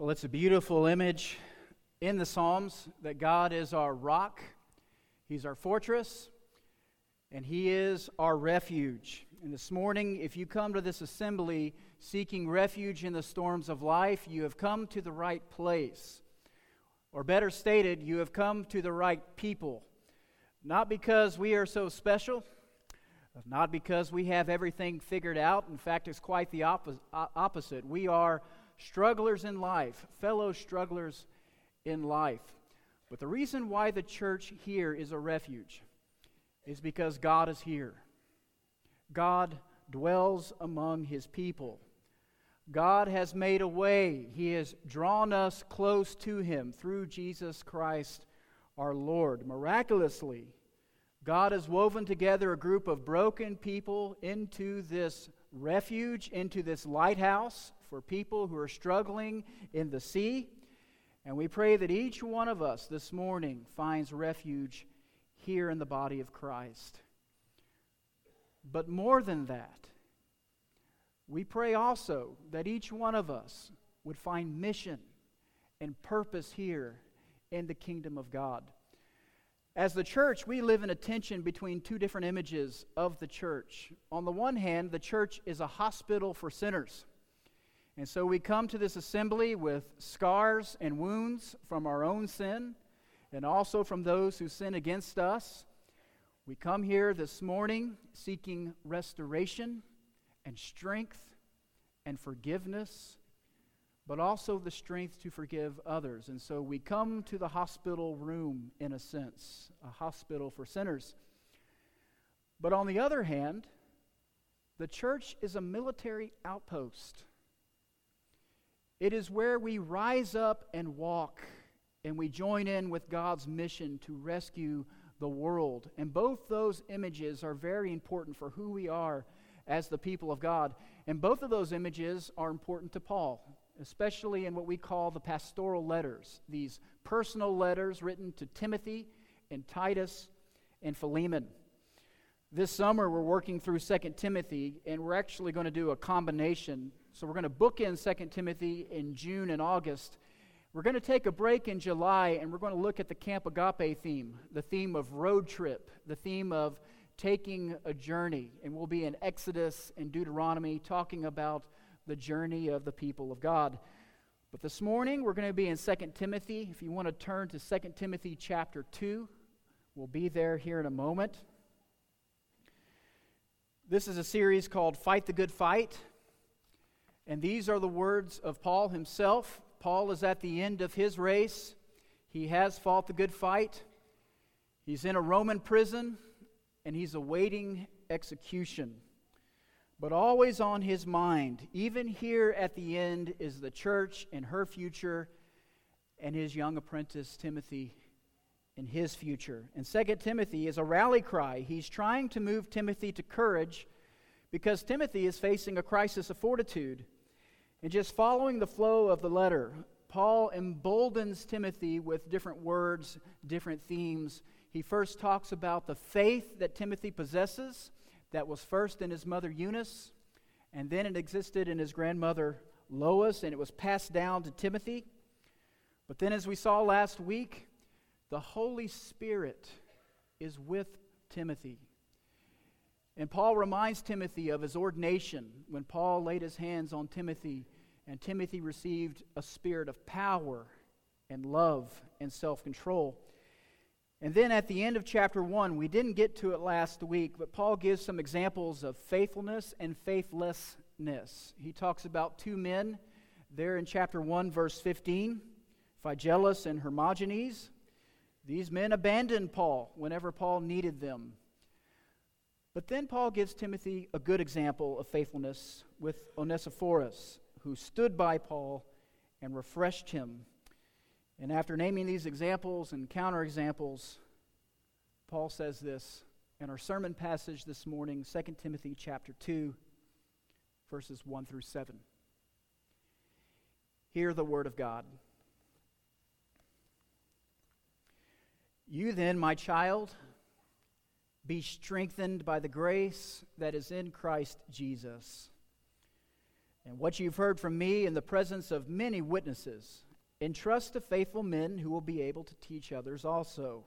Well, it's a beautiful image in the Psalms that God is our rock, He's our fortress, and He is our refuge. And this morning, if you come to this assembly seeking refuge in the storms of life, you have come to the right place. Or better stated, you have come to the right people. Not because we are so special, not because we have everything figured out. In fact, it's quite the opposite. We are strugglers in life, fellow strugglers in life. But the reason why the church here is a refuge is because God is here. God dwells among his people. God has made a way. He has drawn us close to him through Jesus Christ our Lord. Miraculously, God has woven together a group of broken people into this refuge, into this lighthouse for people who are struggling in the sea. And we pray that each one of us this morning finds refuge here in the body of Christ. But more than that, we pray also that each one of us would find mission and purpose here in the kingdom of God. As the church, we live in a tension between two different images of the church. On the one hand, the church is a hospital for sinners. And so we come to this assembly with scars and wounds from our own sin and also from those who sin against us. We come here this morning seeking restoration and strength and forgiveness, but also the strength to forgive others. And so we come to the hospital room, in a sense, a hospital for sinners. But on the other hand, the church is a military outpost. It is where we rise up and walk and we join in with God's mission to rescue the world. And both those images are very important for who we are as the people of God. And both of those images are important to Paul, especially in what we call the pastoral letters, these personal letters written to Timothy and Titus and Philemon. This summer, we're working through 2 Timothy, and we're actually going to do a combination so we're going to book in 2 Timothy in June and August. We're going to take a break in July and we're going to look at the Camp Agape theme, the theme of road trip, the theme of taking a journey. And we'll be in Exodus and Deuteronomy talking about the journey of the people of God. But this morning we're going to be in 2 Timothy. If you want to turn to 2 Timothy chapter 2, we'll be there here in a moment. This is a series called Fight the Good Fight. And these are the words of Paul himself. Paul is at the end of his race. He has fought the good fight. He's in a Roman prison and he's awaiting execution. But always on his mind, even here at the end, is the church and her future and his young apprentice Timothy and his future. And Second Timothy is a rally cry. He's trying to move Timothy to courage because Timothy is facing a crisis of fortitude. And just following the flow of the letter, Paul emboldens Timothy with different words, different themes. He first talks about the faith that Timothy possesses, that was first in his mother Eunice, and then it existed in his grandmother Lois, and it was passed down to Timothy. But then, as we saw last week, the Holy Spirit is with Timothy. And Paul reminds Timothy of his ordination when Paul laid his hands on Timothy, and Timothy received a spirit of power and love and self control. And then at the end of chapter 1, we didn't get to it last week, but Paul gives some examples of faithfulness and faithlessness. He talks about two men there in chapter 1, verse 15 Phygelus and Hermogenes. These men abandoned Paul whenever Paul needed them. But then Paul gives Timothy a good example of faithfulness with Onesiphorus, who stood by Paul and refreshed him. And after naming these examples and counterexamples, Paul says this in our sermon passage this morning, 2 Timothy chapter 2, verses 1 through 7. Hear the word of God. You then, my child, be strengthened by the grace that is in Christ Jesus. And what you've heard from me in the presence of many witnesses, entrust to faithful men who will be able to teach others also.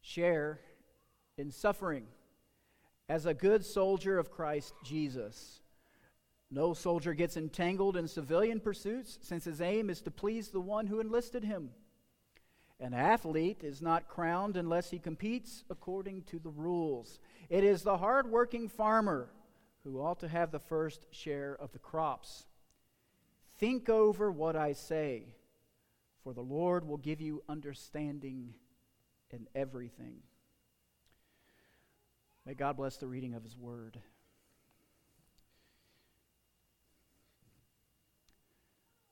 Share in suffering as a good soldier of Christ Jesus. No soldier gets entangled in civilian pursuits since his aim is to please the one who enlisted him. An athlete is not crowned unless he competes according to the rules. It is the hard-working farmer who ought to have the first share of the crops. Think over what I say, for the Lord will give you understanding in everything. May God bless the reading of His Word.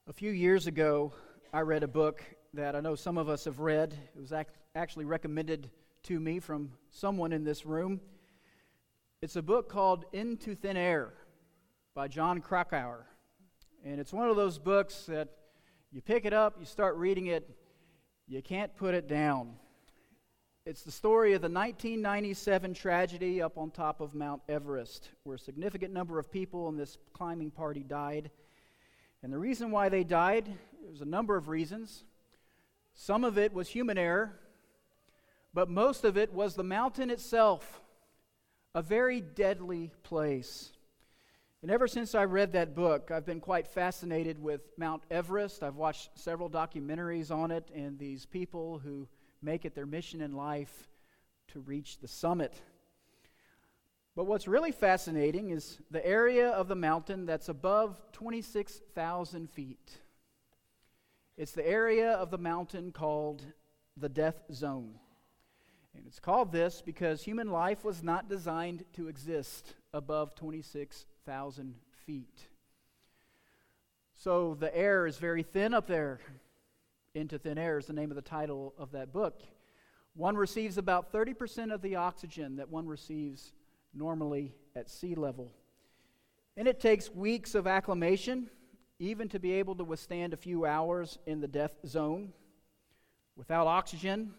A few years ago, I read a book that I know some of us have read. It was actually recommended to me from someone in this room. It's a book called Into Thin Air by Jon Krakauer. And it's one of those books that you pick it up, you start reading it, you can't put it down. It's the story of the 1997 tragedy up on top of Mount Everest, where a significant number of people in this climbing party died. And the reason why they died, there's a number of reasons. Some of it was human error, but most of it was the mountain itself, a very deadly place. And ever since I read that book, I've been quite fascinated with Mount Everest. I've watched several documentaries on it and these people who make it their mission in life to reach the summit. But what's really fascinating is the area of the mountain that's above 26,000 feet. It's the area of the mountain called the death zone. And it's called this because human life was not designed to exist above 26,000 feet. So the air is very thin up there. Into Thin Air is the name of the title of that book. One receives about 30% of the oxygen that one receives normally at sea level. And it takes weeks of acclimation even to be able to withstand a few hours in the death zone. Without oxygen,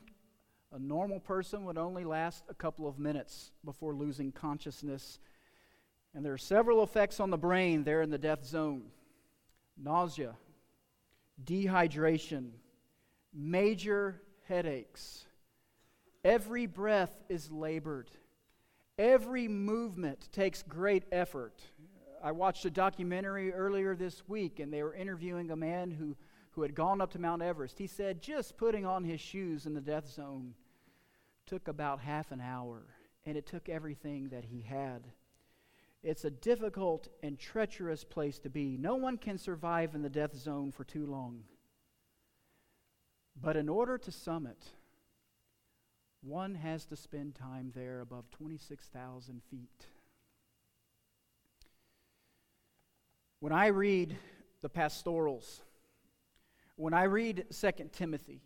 a normal person would only last a couple of minutes before losing consciousness. And there are several effects on the brain there in the death zone nausea, dehydration, major headaches. Every breath is labored. Every movement takes great effort. I watched a documentary earlier this week, and they were interviewing a man who, who had gone up to Mount Everest. He said just putting on his shoes in the death zone took about half an hour, and it took everything that he had. It's a difficult and treacherous place to be. No one can survive in the death zone for too long. But in order to summit, one has to spend time there above 26,000 feet. When I read the pastorals, when I read 2 Timothy,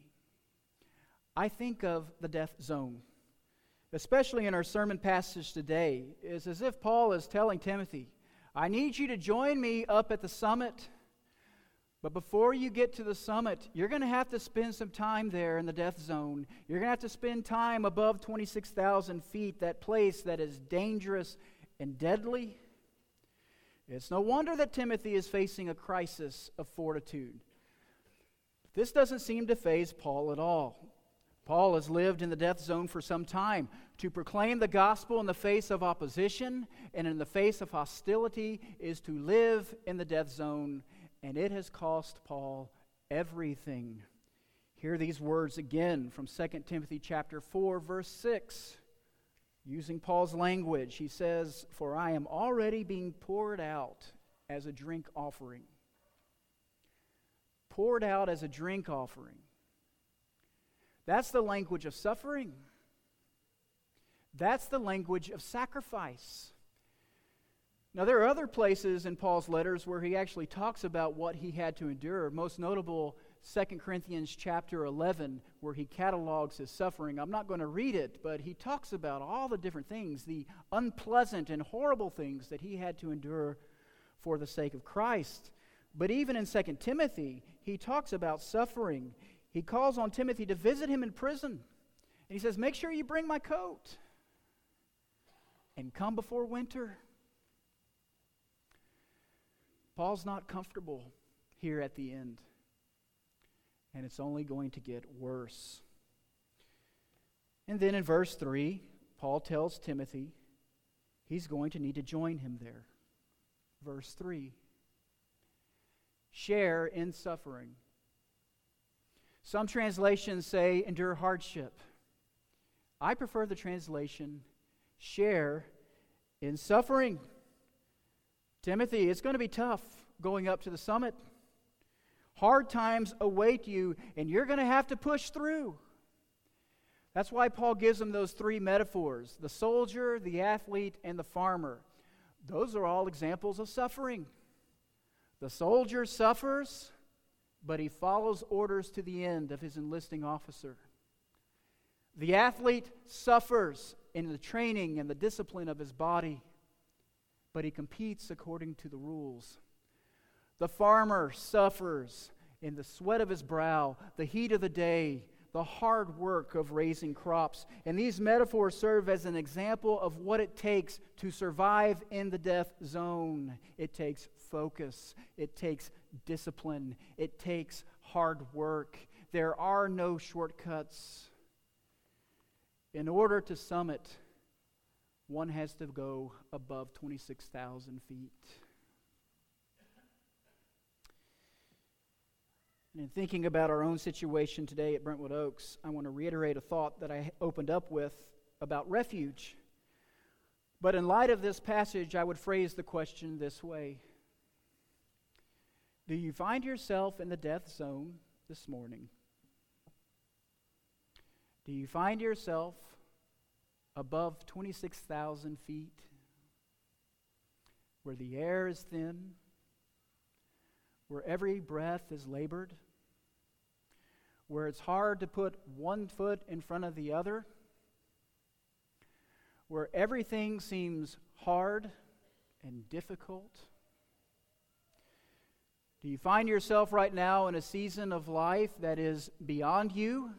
I think of the death zone. Especially in our sermon passage today, it's as if Paul is telling Timothy, I need you to join me up at the summit. But before you get to the summit, you're going to have to spend some time there in the death zone. You're going to have to spend time above 26,000 feet, that place that is dangerous and deadly. It's no wonder that Timothy is facing a crisis of fortitude. This doesn't seem to faze Paul at all. Paul has lived in the death zone for some time. To proclaim the gospel in the face of opposition and in the face of hostility is to live in the death zone, and it has cost Paul everything. Hear these words again from 2 Timothy chapter 4 verse 6. Using Paul's language, he says, For I am already being poured out as a drink offering. Poured out as a drink offering. That's the language of suffering. That's the language of sacrifice. Now, there are other places in Paul's letters where he actually talks about what he had to endure. Most notable 2 Corinthians chapter 11, where he catalogs his suffering. I'm not going to read it, but he talks about all the different things, the unpleasant and horrible things that he had to endure for the sake of Christ. But even in 2 Timothy, he talks about suffering. He calls on Timothy to visit him in prison. And he says, Make sure you bring my coat and come before winter. Paul's not comfortable here at the end, and it's only going to get worse. And then in verse 3, Paul tells Timothy he's going to need to join him there. Verse 3 Share in suffering. Some translations say endure hardship. I prefer the translation share in suffering. Timothy, it's going to be tough going up to the summit. Hard times await you, and you're going to have to push through. That's why Paul gives them those three metaphors the soldier, the athlete, and the farmer. Those are all examples of suffering. The soldier suffers, but he follows orders to the end of his enlisting officer. The athlete suffers in the training and the discipline of his body, but he competes according to the rules. The farmer suffers in the sweat of his brow, the heat of the day, the hard work of raising crops. And these metaphors serve as an example of what it takes to survive in the death zone. It takes focus, it takes discipline, it takes hard work. There are no shortcuts. In order to summit, one has to go above 26,000 feet. And in thinking about our own situation today at Brentwood Oaks, I want to reiterate a thought that I opened up with about refuge. But in light of this passage, I would phrase the question this way Do you find yourself in the death zone this morning? Do you find yourself above 26,000 feet where the air is thin? where every breath is labored, where it's hard to put one foot in front of the other, where everything seems hard and difficult? Do you find yourself right now in a season of life that is beyond you?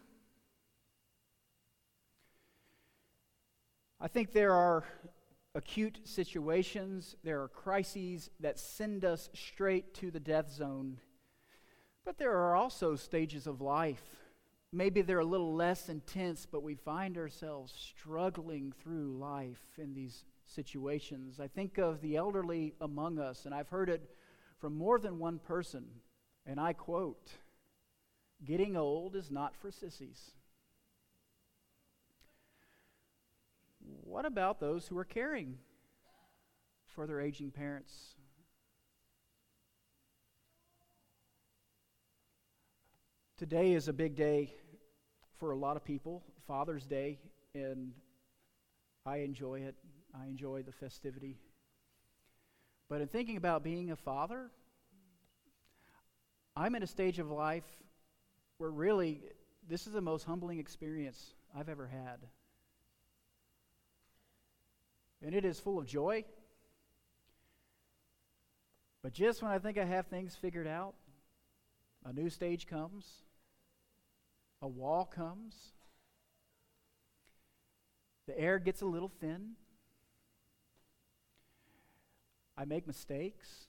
I think there are acute situations, there are crises that send us straight to the death zone. But there are also stages of life. Maybe they're a little less intense, but we find ourselves struggling through life in these situations. I think of the elderly among us, and I've heard it from more than one person, and I quote Getting old is not for sissies. What about those who are caring for their aging parents? Today is a big day for a lot of people, Father's Day, and I enjoy it. I enjoy the festivity. But in thinking about being a father, I'm in a stage of life where really this is the most humbling experience I've ever had and it is full of joy. But just when I think I have things figured out, a new stage comes, a wall comes, the air gets a little thin. I make mistakes.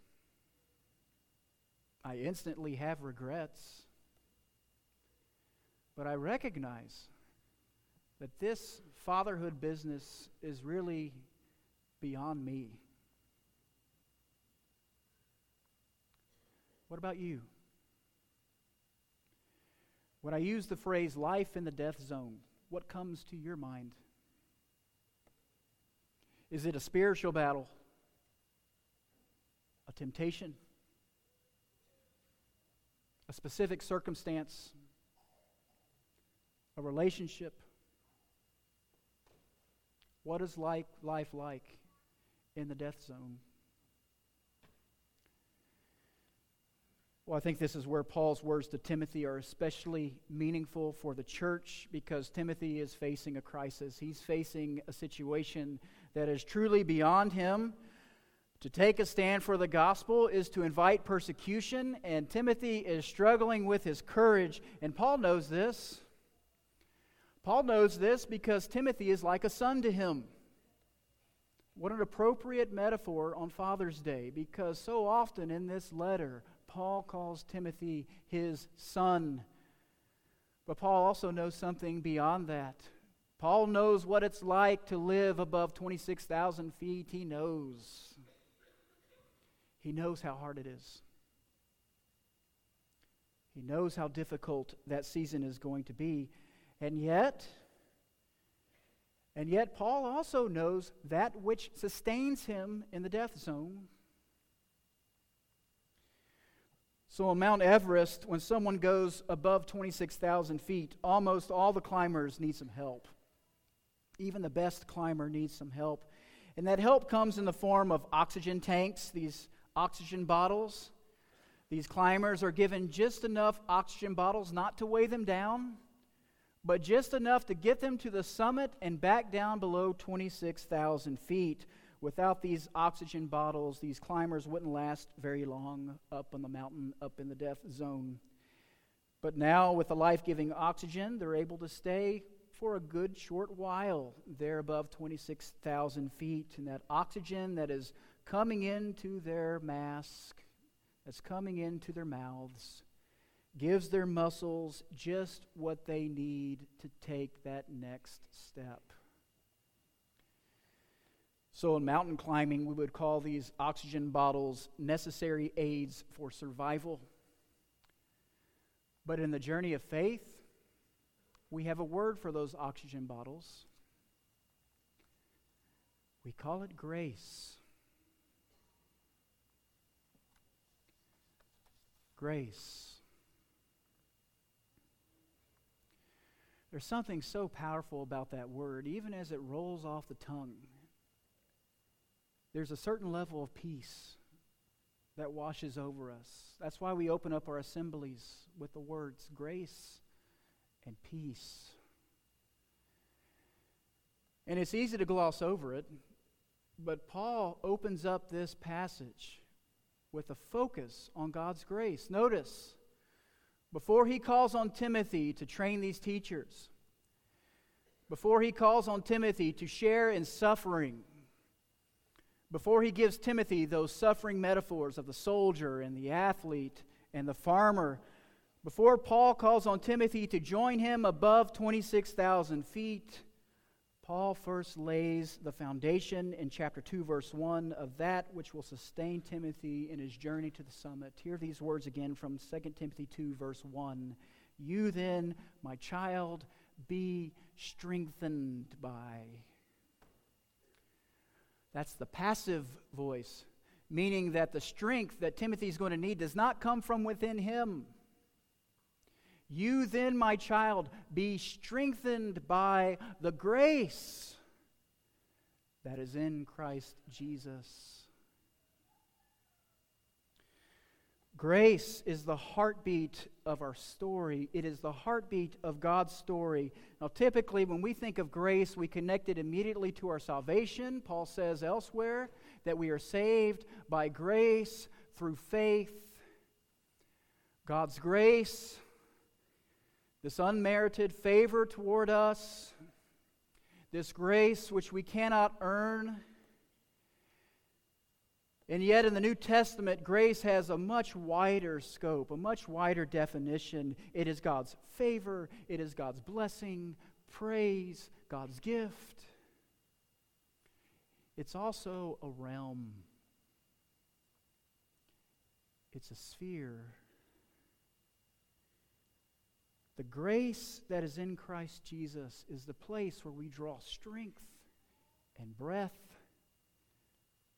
I instantly have regrets. But I recognize that this fatherhood business is really beyond me. What about you? When I use the phrase life in the death zone, what comes to your mind? Is it a spiritual battle? A temptation? A specific circumstance? A relationship? What is life, like in the death zone. Well, I think this is where Paul's words to Timothy are especially meaningful for the church because Timothy is facing a crisis. He's facing a situation that is truly beyond him. To take a stand for the gospel is to invite persecution, and Timothy is struggling with his courage, and Paul knows this. Paul knows this because Timothy is like a son to him. What an appropriate metaphor on Father's Day because so often in this letter, Paul calls Timothy his son. But Paul also knows something beyond that. Paul knows what it's like to live above 26,000 feet. He knows. He knows how hard it is. He knows how difficult that season is going to be. And yet, and yet, Paul also knows that which sustains him in the death zone. So, on Mount Everest, when someone goes above 26,000 feet, almost all the climbers need some help. Even the best climber needs some help. And that help comes in the form of oxygen tanks, these oxygen bottles. These climbers are given just enough oxygen bottles not to weigh them down, but just enough to get them to the summit and back down below 26,000 feet. Without these oxygen bottles, these climbers wouldn't last very long up on the mountain, up in the death zone. But now, with the life giving oxygen, they're able to stay for a good short while there above 26,000 feet. And that oxygen that is coming into their mask, that's coming into their mouths, gives their muscles just what they need to take that next step. So, in mountain climbing, we would call these oxygen bottles necessary aids for survival. But in the journey of faith, we have a word for those oxygen bottles. We call it grace. Grace. There's something so powerful about that word, even as it rolls off the tongue. There's a certain level of peace that washes over us. That's why we open up our assemblies with the words grace and peace. And it's easy to gloss over it, but Paul opens up this passage with a focus on God's grace. Notice, before he calls on Timothy to train these teachers, before he calls on Timothy to share in suffering, before he gives Timothy those suffering metaphors of the soldier and the athlete and the farmer, before Paul calls on Timothy to join him above 26,000 feet, Paul first lays the foundation in chapter 2, verse 1 of that which will sustain Timothy in his journey to the summit. Hear these words again from 2 Timothy 2, verse 1. You then, my child, be strengthened by. That's the passive voice, meaning that the strength that Timothy is going to need does not come from within him. You then, my child, be strengthened by the grace that is in Christ Jesus. Grace is the heartbeat of our story. It is the heartbeat of God's story. Now, typically, when we think of grace, we connect it immediately to our salvation. Paul says elsewhere that we are saved by grace through faith. God's grace this unmerited favor toward us, this grace which we cannot earn. And yet, in the New Testament, grace has a much wider scope, a much wider definition. It is God's favor, it is God's blessing, praise, God's gift. It's also a realm, it's a sphere. The grace that is in Christ Jesus is the place where we draw strength and breath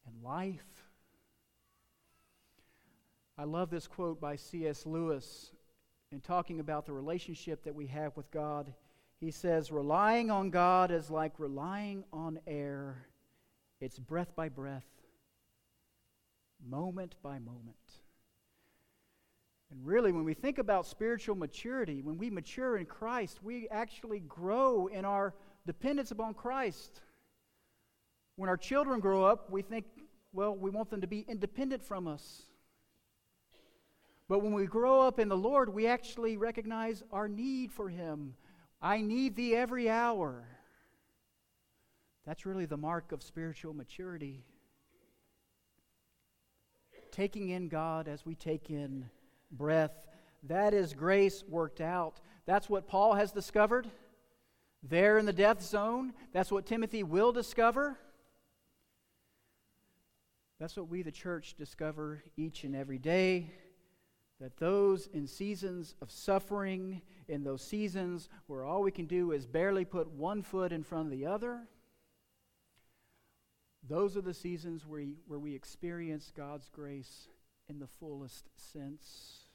and life. I love this quote by C.S. Lewis in talking about the relationship that we have with God. He says, Relying on God is like relying on air, it's breath by breath, moment by moment. And really, when we think about spiritual maturity, when we mature in Christ, we actually grow in our dependence upon Christ. When our children grow up, we think, well, we want them to be independent from us. But when we grow up in the Lord, we actually recognize our need for Him. I need Thee every hour. That's really the mark of spiritual maturity. Taking in God as we take in breath. That is grace worked out. That's what Paul has discovered there in the death zone. That's what Timothy will discover. That's what we, the church, discover each and every day. That those in seasons of suffering, in those seasons where all we can do is barely put one foot in front of the other, those are the seasons where, we, where we experience God's grace in the fullest sense.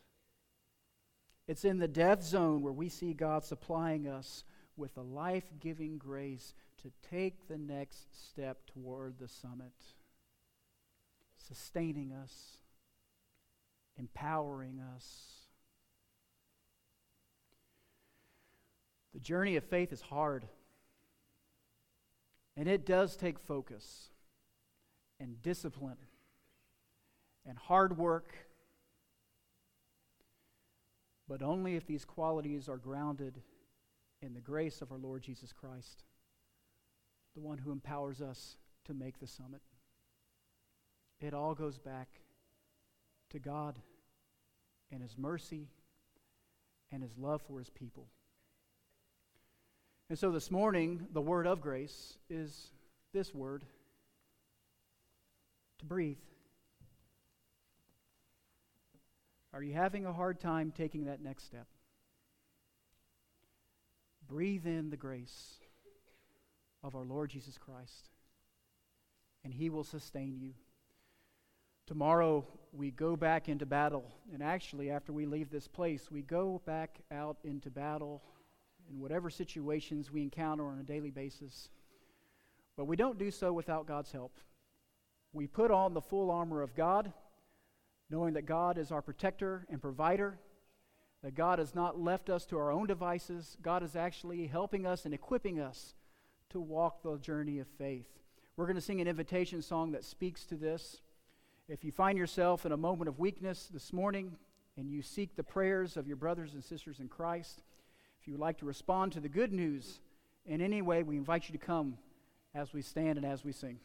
It's in the death zone where we see God supplying us with a life giving grace to take the next step toward the summit, sustaining us, empowering us. The journey of faith is hard, and it does take focus and discipline and hard work but only if these qualities are grounded in the grace of our Lord Jesus Christ, the one who empowers us to make the summit. It all goes back to God and His mercy and His love for His people. And so this morning, the word of grace is this word to breathe. Are you having a hard time taking that next step? Breathe in the grace of our Lord Jesus Christ, and He will sustain you. Tomorrow, we go back into battle. And actually, after we leave this place, we go back out into battle in whatever situations we encounter on a daily basis. But we don't do so without God's help. We put on the full armor of God knowing that God is our protector and provider, that God has not left us to our own devices. God is actually helping us and equipping us to walk the journey of faith. We're going to sing an invitation song that speaks to this. If you find yourself in a moment of weakness this morning and you seek the prayers of your brothers and sisters in Christ, if you would like to respond to the good news in any way, we invite you to come as we stand and as we sing.